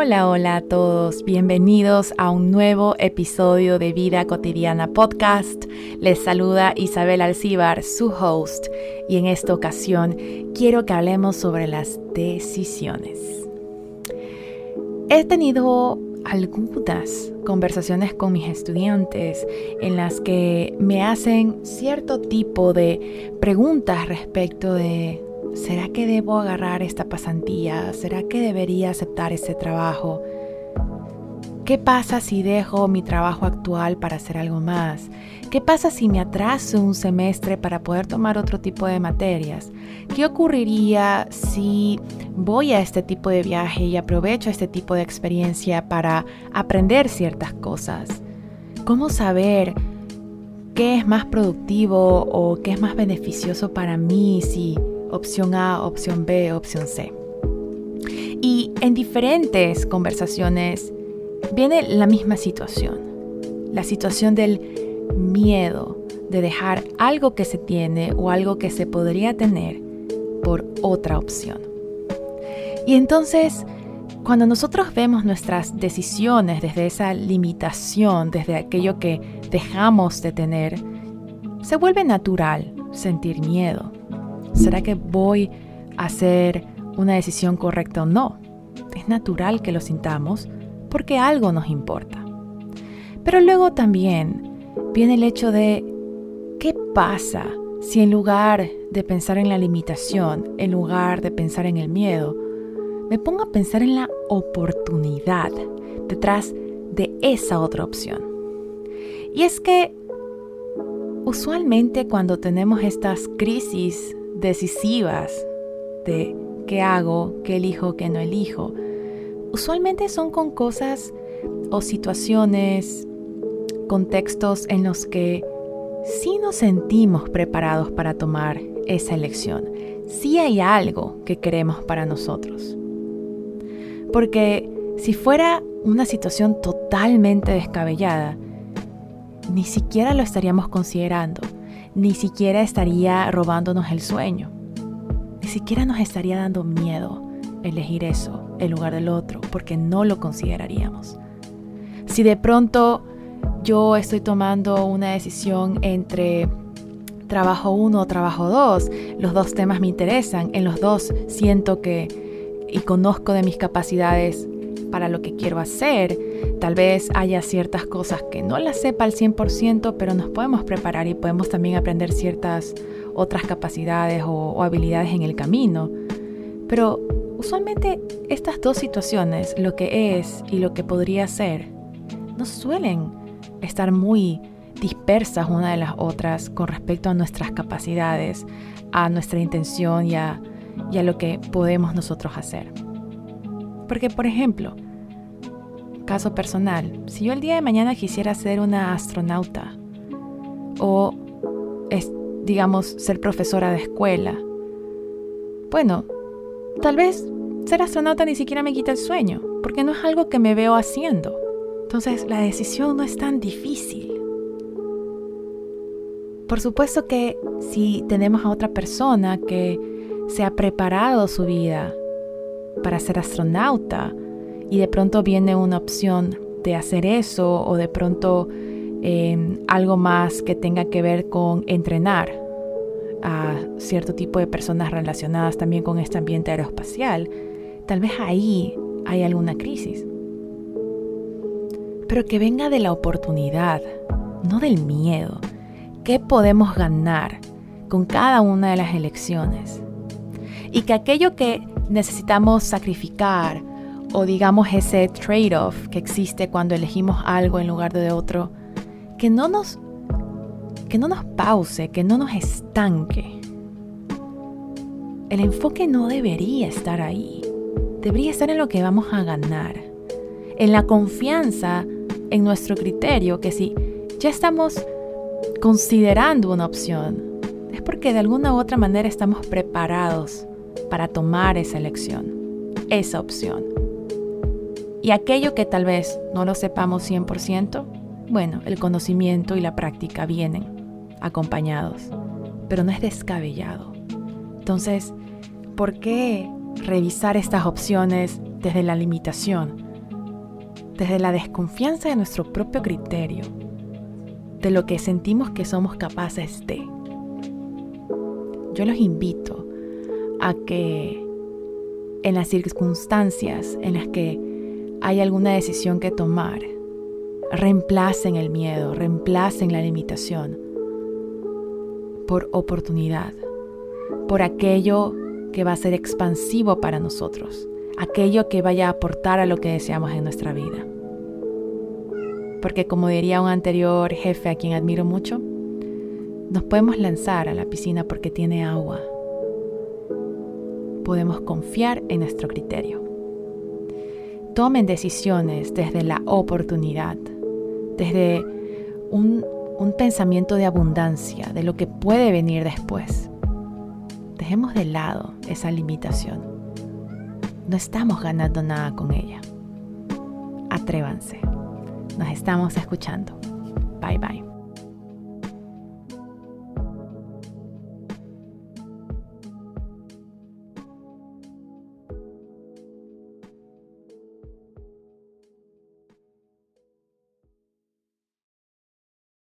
Hola, hola a todos, bienvenidos a un nuevo episodio de Vida Cotidiana Podcast. Les saluda Isabel Alcíbar, su host, y en esta ocasión quiero que hablemos sobre las decisiones. He tenido algunas conversaciones con mis estudiantes en las que me hacen cierto tipo de preguntas respecto de ¿Será que debo agarrar esta pasantía? ¿Será que debería aceptar ese trabajo? ¿Qué pasa si dejo mi trabajo actual para hacer algo más? ¿Qué pasa si me atraso un semestre para poder tomar otro tipo de materias? ¿Qué ocurriría si voy a este tipo de viaje y aprovecho este tipo de experiencia para aprender ciertas cosas? ¿Cómo saber qué es más productivo o qué es más beneficioso para mí si opción A, opción B, opción C. Y en diferentes conversaciones viene la misma situación, la situación del miedo de dejar algo que se tiene o algo que se podría tener por otra opción. Y entonces, cuando nosotros vemos nuestras decisiones desde esa limitación, desde aquello que dejamos de tener, se vuelve natural sentir miedo. ¿Será que voy a hacer una decisión correcta o no? Es natural que lo sintamos porque algo nos importa. Pero luego también viene el hecho de ¿qué pasa si en lugar de pensar en la limitación, en lugar de pensar en el miedo, me pongo a pensar en la oportunidad detrás de esa otra opción? Y es que usualmente cuando tenemos estas crisis decisivas de qué hago, qué elijo, qué no elijo, usualmente son con cosas o situaciones, contextos en los que sí nos sentimos preparados para tomar esa elección. Sí hay algo que queremos para nosotros. Porque si fuera una situación totalmente descabellada, ni siquiera lo estaríamos considerando ni siquiera estaría robándonos el sueño. Ni siquiera nos estaría dando miedo elegir eso en lugar del otro, porque no lo consideraríamos. Si de pronto yo estoy tomando una decisión entre trabajo 1 o trabajo 2, los dos temas me interesan, en los dos siento que y conozco de mis capacidades para lo que quiero hacer. Tal vez haya ciertas cosas que no las sepa al 100%, pero nos podemos preparar y podemos también aprender ciertas otras capacidades o, habilidades en el camino. Pero usualmente estas dos situaciones, lo que es y lo que podría ser, no suelen estar muy dispersas una de las otras con respecto a nuestras capacidades, a nuestra intención y a lo que podemos nosotros hacer. Porque, por ejemplo, caso personal, si yo el día de mañana quisiera ser una astronauta o, digamos, ser profesora de escuela, bueno, tal vez ser astronauta ni siquiera me quita el sueño, porque no es algo que me veo haciendo. Entonces la decisión no es tan difícil. Por supuesto que si tenemos a otra persona que se ha preparado su vida para ser astronauta y de pronto viene una opción de hacer eso o de pronto em, algo más que tenga que ver con entrenar a cierto tipo de personas relacionadas también con este ambiente aeroespacial, tal vez ahí hay alguna crisis. Pero que venga de la oportunidad, no del miedo. ¿Qué podemos ganar con cada una de las elecciones? Y que aquello que necesitamos sacrificar o digamos ese trade-off que existe cuando elegimos algo en lugar de otro, que no nos que no nos pause, que no nos estanque. El enfoque no debería estar ahí. Debería estar en lo que vamos a ganar. En la confianza en nuestro criterio que si ya estamos considerando una opción, es porque de alguna u otra manera estamos preparados para tomar esa elección, esa opción. Y aquello que tal vez no lo sepamos 100%, bueno, el conocimiento y la práctica vienen acompañados, pero no es descabellado. Entonces, ¿por qué revisar estas opciones desde la limitación? desde la desconfianza de nuestro propio criterio, de lo que sentimos que somos capaces de. Yo los invito a que en las circunstancias en las que hay alguna decisión que tomar, reemplacen el miedo, reemplacen la limitación por oportunidad, por aquello que va a ser expansivo para nosotros, aquello que vaya a aportar a lo que deseamos en nuestra vida. Porque como diría un anterior jefe a quien admiro mucho, nos podemos lanzar a la piscina porque tiene agua. Podemos confiar en nuestro criterio. Tomen decisiones desde la oportunidad, desde un, pensamiento de abundancia, de lo que puede venir después. Dejemos de lado esa limitación. No estamos ganando nada con ella. Atrévanse. Nos estamos escuchando. Bye bye.